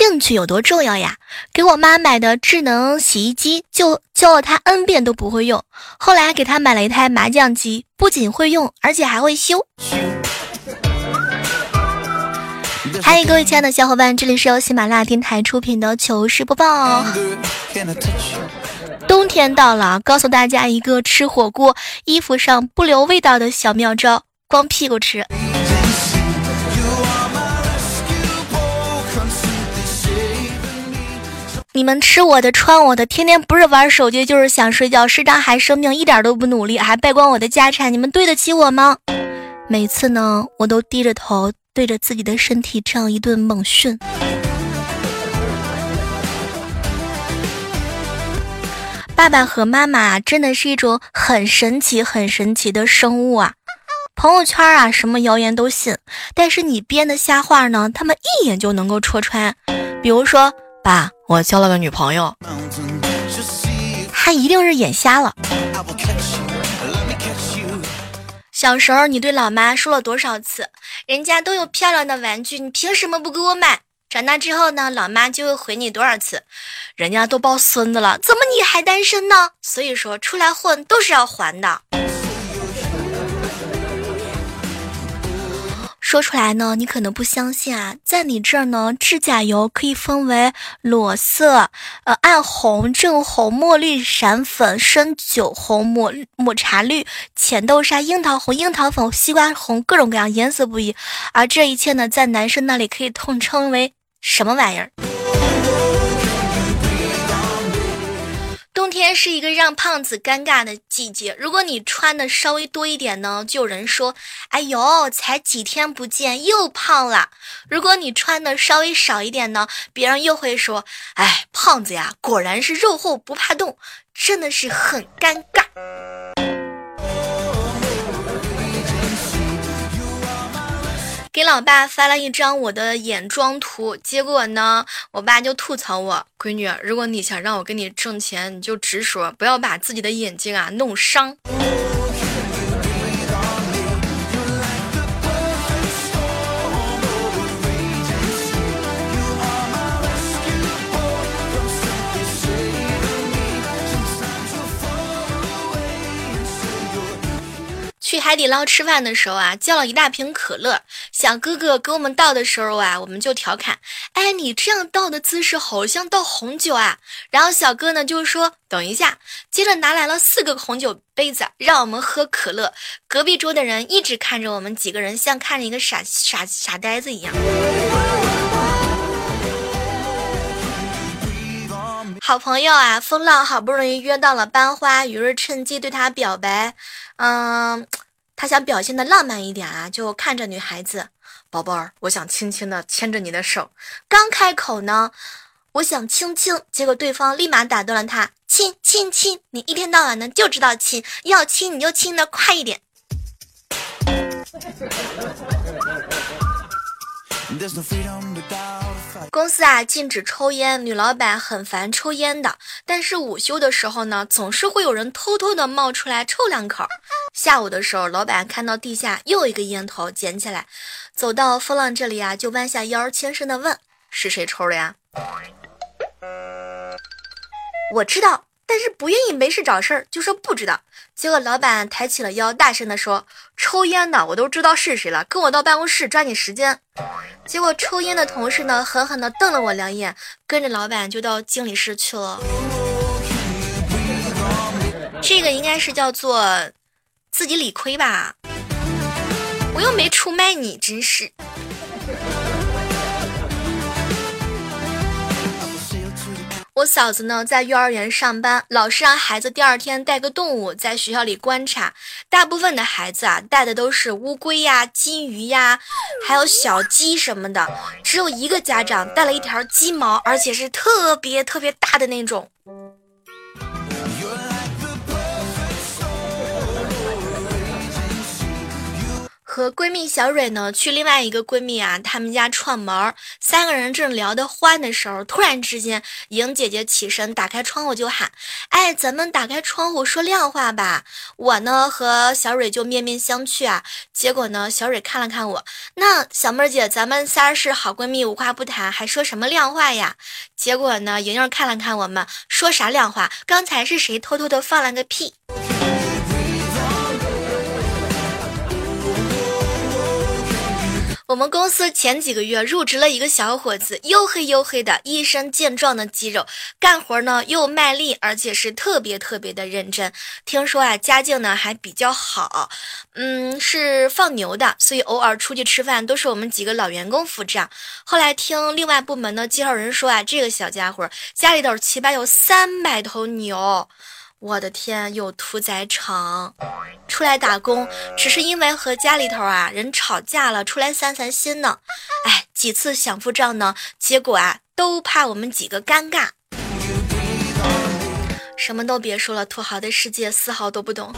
兴趣有多重要呀？给我妈买的智能洗衣机，就教了她 N 遍都不会用。后来给她买了一台麻将机，不仅会用，而且还会修。嗨，各位亲爱的小伙伴，这里是由喜马拉雅电台出品的糗事播报哦。冬天到了，告诉大家一个吃火锅衣服上不留味道的小妙招：光屁股吃。你们吃我的，穿我的，天天不是玩手机就是想睡觉，时常还生病，一点都不努力，还败光我的家产，你们对得起我吗？每次呢，我都低着头对着自己的身体这样一顿猛训。爸爸和妈妈真的是一种很神奇、很神奇的生物啊！朋友圈啊，什么谣言都信，但是你编的瞎话呢，他们一眼就能够戳穿。比如说。爸，我交了个女朋友，他一定是眼瞎了。小时候你对老妈说了多少次，人家都有漂亮的玩具，你凭什么不给我买？长大之后呢，老妈就会回你多少次，人家都抱孙子了，怎么你还单身呢？所以说，出来混都是要还的。说出来呢，你可能不相信啊，在你这儿呢，指甲油可以分为裸色、呃暗红、正红、墨绿、闪粉、深酒红、抹抹茶绿、浅豆沙、樱桃红、樱桃粉、西瓜红，各种各样颜色不一。而这一切呢，在男生那里可以统称为什么玩意儿？冬天是一个让胖子尴尬的季节。如果你穿的稍微多一点呢，就有人说：“哎呦，才几天不见又胖了。”如果你穿的稍微少一点呢，别人又会说：“哎，胖子呀，果然是肉厚不怕冻。”真的是很尴尬。给老爸发了一张我的眼妆图，结果呢，我爸就吐槽我：“闺女，如果你想让我给你挣钱，你就直说，不要把自己的眼睛啊弄伤。”海底捞吃饭的时候啊，叫了一大瓶可乐。小哥哥给我们倒的时候啊，我们就调侃：“哎，你这样倒的姿势好像倒红酒啊。”然后小哥呢就说：“等一下。”接着拿来了四个红酒杯子，让我们喝可乐。隔壁桌的人一直看着我们几个人，像看着一个傻傻傻呆子一样。好朋友啊，风浪好不容易约到了班花，于是趁机对他表白。嗯，他想表现的浪漫一点啊，就看着女孩子，宝贝儿，我想轻轻的牵着你的手。刚开口呢，我想亲亲，结果对方立马打断了他，亲亲亲，你一天到晚的就知道亲，要亲你就亲的快一点。公司啊禁止抽烟，女老板很烦抽烟的，但是午休的时候呢，总是会有人偷偷的冒出来抽两口。下午的时候，老板看到地下又一个烟头，捡起来，走到风浪这里啊，就弯下腰，轻声的问：“是谁抽的呀？”我知道。但是不愿意没事找事儿，就说不知道。结果老板抬起了腰，大声的说：“抽烟的我都知道是谁了，跟我到办公室抓紧时间。”结果抽烟的同事呢，狠狠的瞪了我两眼，跟着老板就到经理室去了。这个应该是叫做自己理亏吧？我又没出卖你，真是。我嫂子呢，在幼儿园上班，老师让孩子第二天带个动物在学校里观察。大部分的孩子啊，带的都是乌龟呀、金鱼呀，还有小鸡什么的。只有一个家长带了一条鸡毛，而且是特别特别大的那种。和闺蜜小蕊呢，去另外一个闺蜜啊，他们家串门儿三个人正聊得欢的时候，突然之间，莹姐姐起身打开窗户就喊：“哎，咱们打开窗户说亮话吧。”我呢和小蕊就面面相觑啊。结果呢，小蕊看了看我，那小妹儿姐，咱们仨是好闺蜜，无话不谈，还说什么亮话呀？结果呢，莹莹看了看我们，说啥亮话？刚才是谁偷偷的放了个屁？我们公司前几个月入职了一个小伙子，黝黑黝黑的，一身健壮的肌肉，干活呢又卖力，而且是特别特别的认真。听说啊，家境呢还比较好，嗯，是放牛的，所以偶尔出去吃饭都是我们几个老员工付账。后来听另外部门的介绍人说啊，这个小家伙家里头起码有三百头牛。我的天，有屠宰场，出来打工只是因为和家里头啊人吵架了，出来散散心呢。哎，几次想付账呢，结果啊都怕我们几个尴尬。什么都别说了，土豪的世界丝毫都不懂。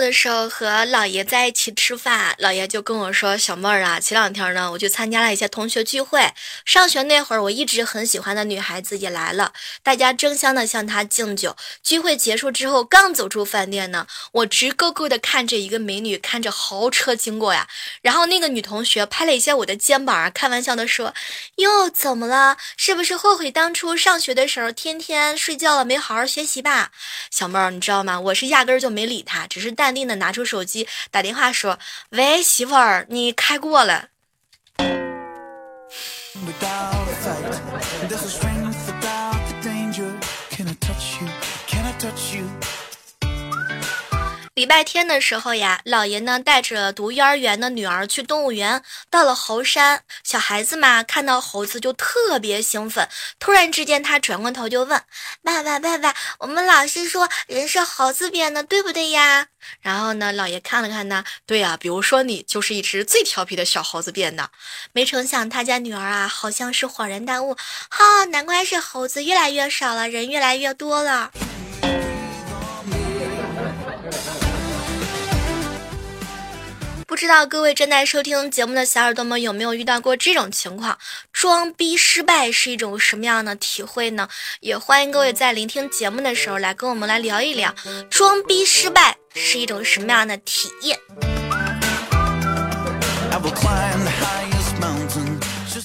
的时候和姥爷在一起吃饭，姥爷就跟我说：“小妹儿啊，前两天呢，我去参加了一些同学聚会。上学那会儿，我一直很喜欢的女孩子也来了，大家争相的向她敬酒。聚会结束之后，刚走出饭店呢，我直勾勾的看着一个美女，看着豪车经过呀。然后那个女同学拍了一下我的肩膀，开玩笑的说：哟，怎么了？是不是后悔当初上学的时候天天睡觉了，没好好学习吧？小妹儿，你知道吗？我是压根儿就没理她，只是。”是淡定的拿出手机打电话说：“喂，媳妇儿，你开过了。”礼拜天的时候呀，姥爷呢带着读幼儿园的女儿去动物园，到了猴山，小孩子嘛看到猴子就特别兴奋。突然之间，他转过头就问：“爸爸，爸爸，我们老师说人是猴子变的，对不对呀？”然后呢，姥爷看了看呢，对呀，比如说你就是一只最调皮的小猴子变的。没成想他家女儿啊，好像是恍然大悟，哈，难怪是猴子越来越少了，人越来越多了。知道各位正在收听节目的小耳朵们有没有遇到过这种情况？装逼失败是一种什么样的体会呢？也欢迎各位在聆听节目的时候来跟我们来聊一聊，装逼失败是一种什么样的体验。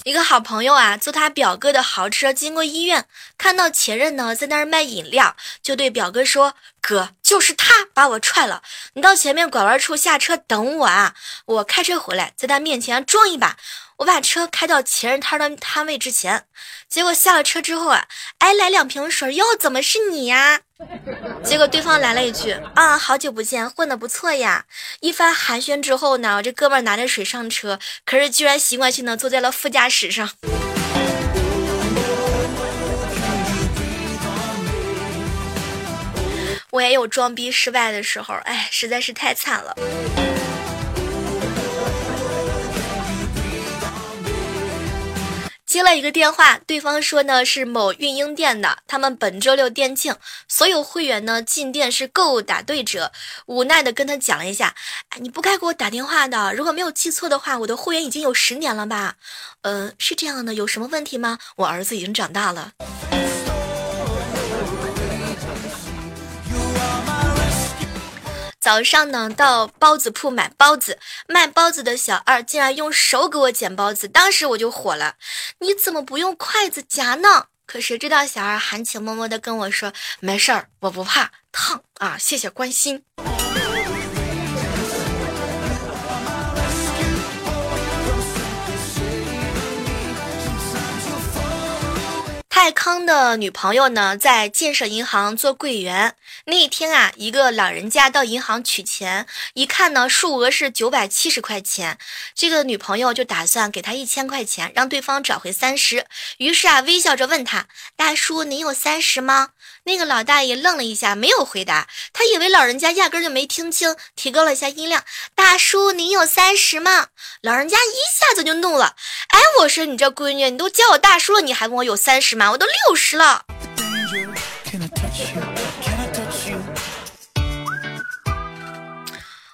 一个好朋友啊，坐他表哥的豪车经过医院，看到前任呢在那儿卖饮料，就对表哥说：“哥，就是他把我踹了，你到前面拐弯处下车等我啊，我开车回来，在他面前撞一把。”我把车开到前任摊的摊位之前，结果下了车之后啊，哎，来两瓶水，哟，怎么是你呀？结果对方来了一句啊，好久不见，混得不错呀。一番寒暄之后呢，这哥们拿着水上车，可是居然习惯性的坐在了副驾驶上。我也有装逼失败的时候，哎，实在是太惨了。接了一个电话，对方说呢是某运营店的，他们本周六店庆，所有会员呢进店是购物打对折。无奈的跟他讲了一下，哎，你不该给我打电话的，如果没有记错的话，我的会员已经有十年了吧？呃，是这样的，有什么问题吗？我儿子已经长大了。早上呢，到包子铺买包子，卖包子的小二竟然用手给我捡包子，当时我就火了，你怎么不用筷子夹呢？可谁知道小二含情脉脉的跟我说，没事儿，我不怕烫啊，谢谢关心。康的女朋友呢，在建设银行做柜员。那一天啊，一个老人家到银行取钱，一看呢，数额是九百七十块钱。这个女朋友就打算给他一千块钱，让对方找回三十。于是啊，微笑着问他：“大叔，您有三十吗？”那个老大爷愣了一下，没有回答。他以为老人家压根就没听清，提高了一下音量：“大叔，您有三十吗？”老人家一下子就怒了：“哎，我说你这闺女，你都叫我大叔了，你还问我有三十吗？我都六十了。”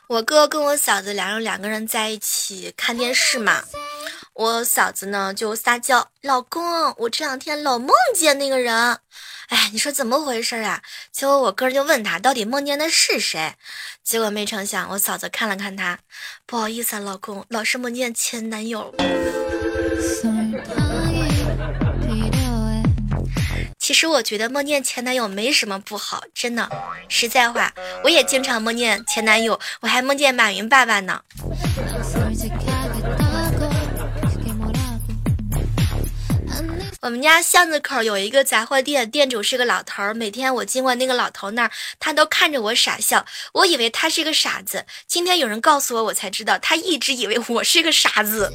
我哥跟我嫂子两人两个人在一起看电视嘛，我嫂子呢就撒娇：“老公，我这两天老梦见那个人。”哎，你说怎么回事啊？结果我哥就问他到底梦见的是谁，结果没成想，我嫂子看了看他，不好意思啊，老公，老是梦见前男友。其实我觉得梦见前男友没什么不好，真的，实在话，我也经常梦见前男友，我还梦见马云爸爸呢。我们家巷子口有一个杂货店，店主是个老头儿。每天我经过那个老头那儿，他都看着我傻笑。我以为他是个傻子。今天有人告诉我，我才知道他一直以为我是个傻子。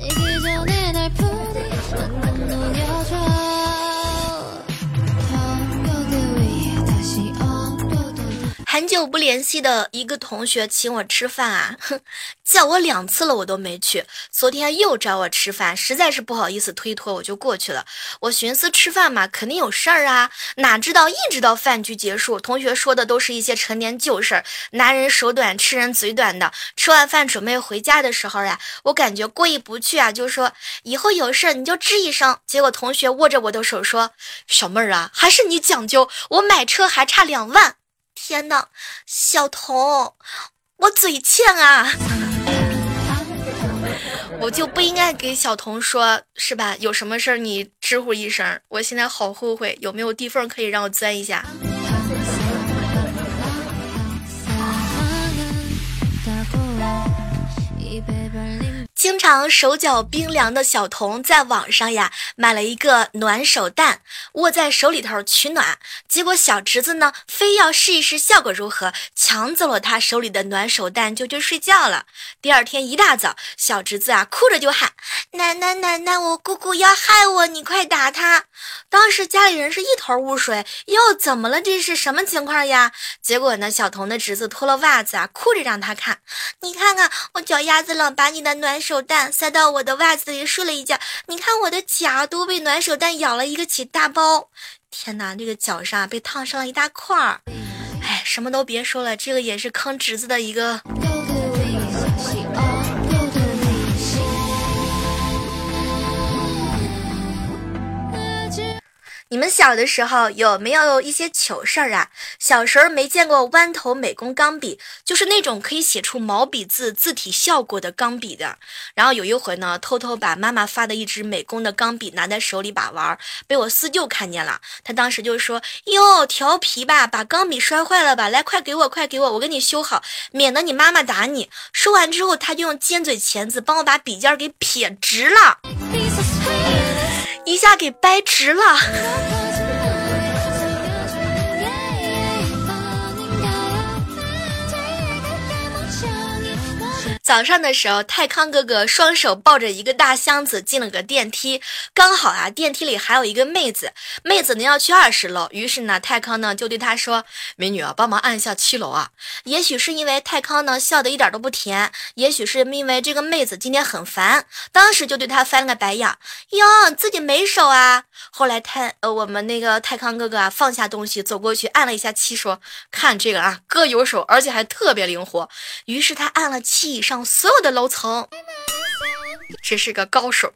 很久不联系的一个同学请我吃饭啊，哼，叫我两次了我都没去。昨天又找我吃饭，实在是不好意思推脱，我就过去了。我寻思吃饭嘛，肯定有事儿啊，哪知道一直到饭局结束，同学说的都是一些陈年旧事儿，拿人手短，吃人嘴短的。吃完饭准备回家的时候呀，我感觉过意不去啊，就说以后有事儿你就吱一声。结果同学握着我的手说：“小妹儿啊，还是你讲究，我买车还差两万。”天呐，小童，我嘴欠啊！我就不应该给小童说，是吧？有什么事儿你知呼一声。我现在好后悔，有没有地缝可以让我钻一下？经常手脚冰凉的小童在网上呀买了一个暖手蛋，握在手里头取暖。结果小侄子呢非要试一试效果如何，抢走了他手里的暖手蛋就去睡觉了。第二天一大早，小侄子啊哭着就喊：“奶奶奶奶，我姑姑要害我，你快打他！”当时家里人是一头雾水，又怎么了？这是什么情况呀？结果呢，小童的侄子脱了袜子啊，哭着让他看：“你看看我脚丫子冷，把你的暖手。”手蛋塞到我的袜子里睡了一觉，你看我的脚都被暖手蛋咬了一个起大包。天哪，这个脚上被烫伤了一大块儿。哎，什么都别说了，这个也是坑侄子的一个。你们小的时候有没有一些糗事儿啊？小时候没见过弯头美工钢笔，就是那种可以写出毛笔字字体效果的钢笔的。然后有一回呢，偷偷把妈妈发的一支美工的钢笔拿在手里把玩，被我四舅看见了。他当时就说：“哟，调皮吧，把钢笔摔坏了吧？来，快给我，快给我，我给你修好，免得你妈妈打你。”说完之后，他就用尖嘴钳子帮我把笔尖给撇直了。一下给掰直了。早上的时候，泰康哥哥双手抱着一个大箱子进了个电梯，刚好啊，电梯里还有一个妹子，妹子呢要去二十楼，于是呢，泰康呢就对她说：“美女啊，帮忙按一下七楼啊。”也许是因为泰康呢笑的一点都不甜，也许是因为这个妹子今天很烦，当时就对他翻了个白眼：“哟，自己没手啊？”后来泰呃，我们那个泰康哥哥啊放下东西走过去按了一下七，说：“看这个啊，哥有手，而且还特别灵活。”于是他按了七以上。所有的楼层，这是个高手。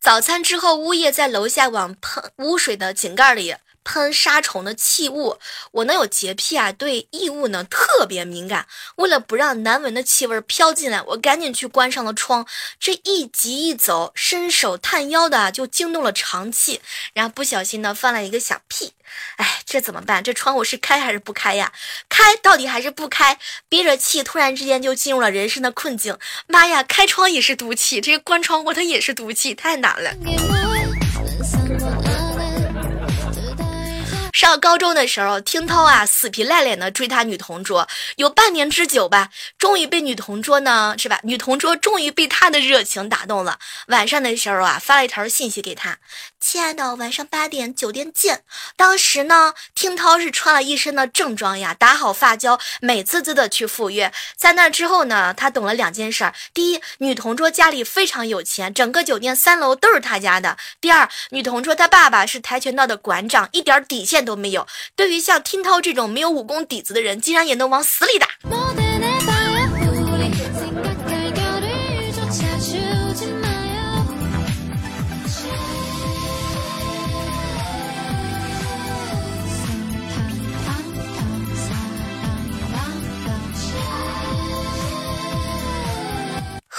早餐之后，物业在楼下往喷污水的井盖里。喷杀虫的气雾，我呢有洁癖啊，对异物呢特别敏感。为了不让难闻的气味飘进来，我赶紧去关上了窗。这一急一走，伸手探腰的就惊动了肠气，然后不小心呢放了一个小屁。哎，这怎么办？这窗户是开还是不开呀？开到底还是不开？憋着气，突然之间就进入了人生的困境。妈呀，开窗也是毒气，这个关窗户它也是毒气，太难了。上高中的时候，听涛啊死皮赖脸的追他女同桌，有半年之久吧。终于被女同桌呢，是吧？女同桌终于被他的热情打动了。晚上的时候啊，发了一条信息给他：“亲爱的，晚上八点酒店见。”当时呢，听涛是穿了一身的正装呀，打好发胶，美滋滋的去赴约。在那之后呢，他懂了两件事：第一，女同桌家里非常有钱，整个酒店三楼都是他家的；第二，女同桌她爸爸是跆拳道的馆长，一点底线。都没有。对于像听涛这种没有武功底子的人，竟然也能往死里打。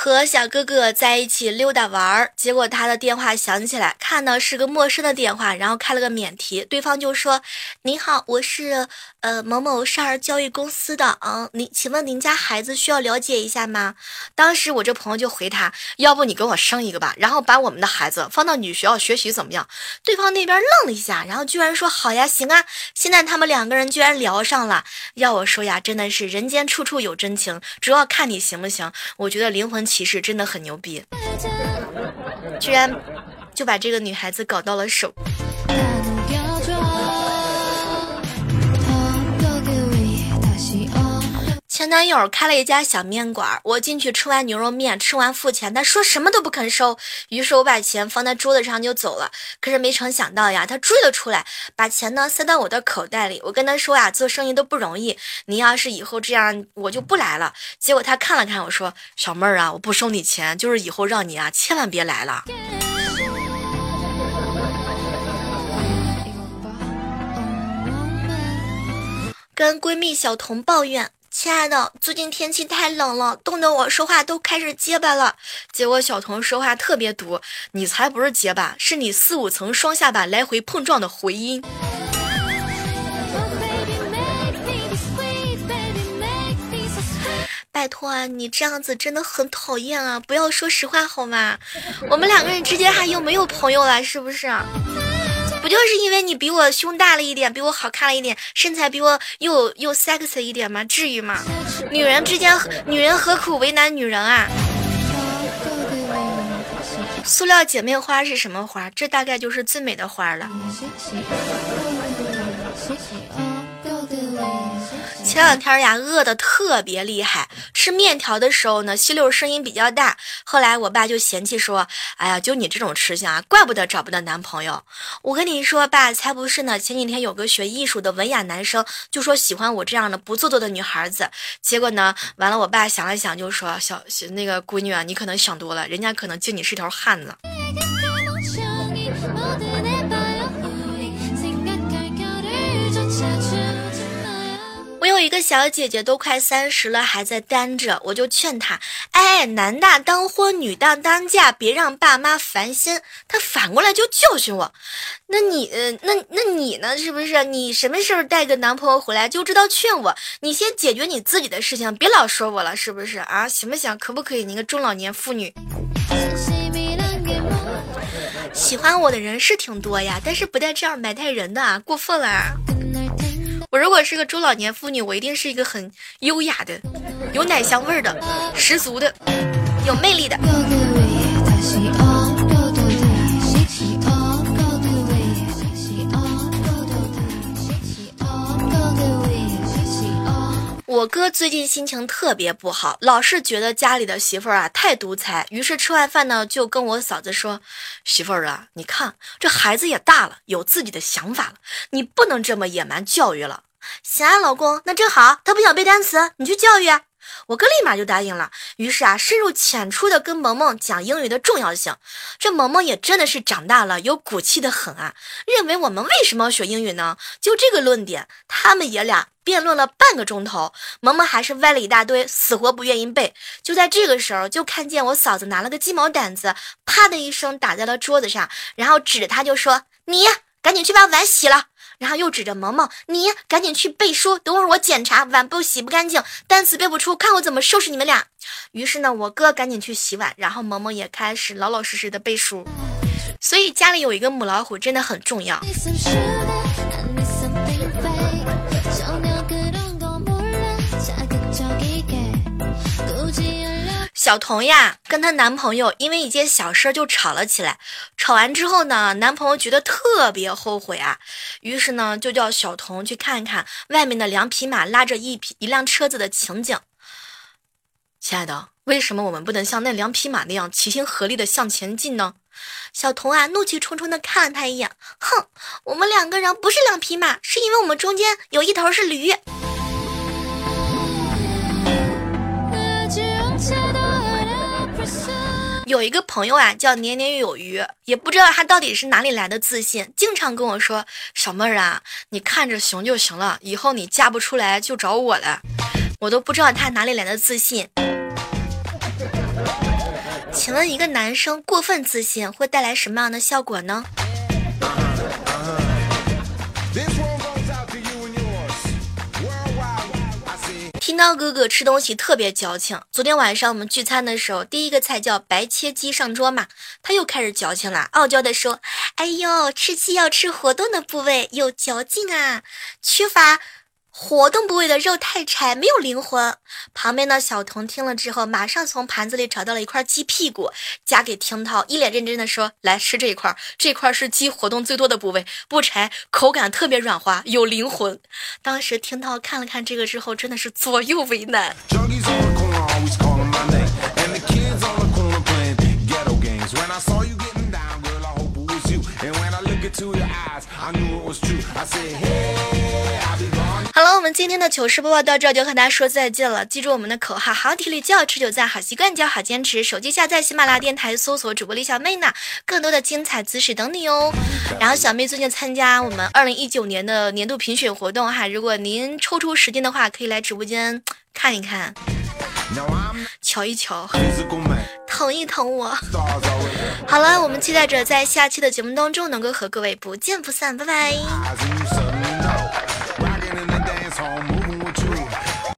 和小哥哥在一起溜达玩儿，结果他的电话响起来，看到是个陌生的电话，然后开了个免提，对方就说：“你好，我是呃某某少儿教育公司的，嗯，您请问您家孩子需要了解一下吗？”当时我这朋友就回他：“要不你给我生一个吧，然后把我们的孩子放到女学校学习怎么样？”对方那边愣了一下，然后居然说：“好呀，行啊。”现在他们两个人居然聊上了，要我说呀，真的是人间处处有真情，主要看你行不行。我觉得灵魂。骑士真的很牛逼，居然就把这个女孩子搞到了手。前男友开了一家小面馆，我进去吃完牛肉面，吃完付钱，他说什么都不肯收，于是我把钱放在桌子上就走了。可是没成想到呀，他追了出来，把钱呢塞到我的口袋里。我跟他说呀，做生意都不容易，你要是以后这样，我就不来了。结果他看了看我说，小妹儿啊，我不收你钱，就是以后让你啊千万别来了。跟闺蜜小童抱怨。亲爱的，最近天气太冷了，冻得我说话都开始结巴了。结果小童说话特别毒，你才不是结巴，是你四五层双下巴来回碰撞的回音。拜托啊，你这样子真的很讨厌啊！不要说实话好吗？我们两个人之间还有没有朋友了？是不是？不就是因为你比我胸大了一点，比我好看了一点，身材比我又又 sexy 一点吗？至于吗？女人之间，女人何苦为难女人啊？塑料姐妹花是什么花？这大概就是最美的花了。前两天呀，饿的特别厉害，吃面条的时候呢，吸溜声音比较大。后来我爸就嫌弃说：“哎呀，就你这种吃相啊，怪不得找不到男朋友。”我跟你说，爸才不是呢。前几天有个学艺术的文雅男生就说喜欢我这样的不做作的女孩子，结果呢，完了，我爸想了想就说：“小那个闺女啊，你可能想多了，人家可能敬你是条汉子。”个小姐姐都快三十了，还在单着，我就劝她：“哎，男大当婚，女大当嫁，别让爸妈烦心。”她反过来就教训我：“那你，那那你呢？是不是？你什么时候带个男朋友回来就知道劝我？你先解决你自己的事情，别老说我了，是不是啊？行不行？可不可以？你个中老年妇女，喜欢我的人是挺多呀，但是不带这样埋汰人的啊，过分了。”我如果是个中老年妇女，我一定是一个很优雅的、有奶香味儿的、十足的、有魅力的。我哥最近心情特别不好，老是觉得家里的媳妇儿啊太独裁，于是吃完饭呢就跟我嫂子说：“媳妇儿啊，你看这孩子也大了，有自己的想法了，你不能这么野蛮教育了。”行啊，老公，那正好，他不想背单词，你去教育。我哥立马就答应了，于是啊，深入浅出的跟萌萌讲英语的重要性。这萌萌也真的是长大了，有骨气的很啊。认为我们为什么要学英语呢？就这个论点，他们爷俩辩论了半个钟头，萌萌还是歪了一大堆，死活不愿意背。就在这个时候，就看见我嫂子拿了个鸡毛掸子，啪的一声打在了桌子上，然后指着他就说：“你赶紧去把碗洗了。”然后又指着萌萌：“你赶紧去背书，等会儿我检查碗不洗不干净，单词背不出，看我怎么收拾你们俩。”于是呢，我哥赶紧去洗碗，然后萌萌也开始老老实实的背书。所以家里有一个母老虎真的很重要。小童呀，跟她男朋友因为一件小事就吵了起来。吵完之后呢，男朋友觉得特别后悔啊，于是呢就叫小童去看看外面的两匹马拉着一匹一辆车子的情景。亲爱的，为什么我们不能像那两匹马那样齐心合力的向前进呢？小童啊，怒气冲冲的看了他一眼，哼，我们两个人不是两匹马，是因为我们中间有一头是驴。有一个朋友啊，叫年年有余，也不知道他到底是哪里来的自信，经常跟我说：“小妹儿啊，你看着行就行了，以后你嫁不出来就找我了。”我都不知道他哪里来的自信。请问一个男生过分自信会带来什么样的效果呢？听到哥哥吃东西特别矫情。昨天晚上我们聚餐的时候，第一个菜叫白切鸡上桌嘛，他又开始矫情了，傲娇的说：“哎呦，吃鸡要吃活动的部位，有嚼劲啊，缺乏。”活动部位的肉太柴，没有灵魂。旁边的小童听了之后，马上从盘子里找到了一块鸡屁股，夹给听涛，一脸认真的说：“来吃这一块，这块是鸡活动最多的部位，不柴，口感特别软滑，有灵魂。”当时听涛看了看这个之后，真的是左右为难。今天的糗事播报到这就和大家说再见了。记住我们的口号：好体力就要持久战，好习惯就要好坚持。手机下载喜马拉雅电台，搜索主播李小妹呢，更多的精彩姿势等你哦。然后小妹最近参加我们二零一九年的年度评选活动哈，如果您抽出时间的话，可以来直播间看一看，瞧一瞧，疼一疼我。好了，我们期待着在下期的节目当中能够和各位不见不散，拜拜。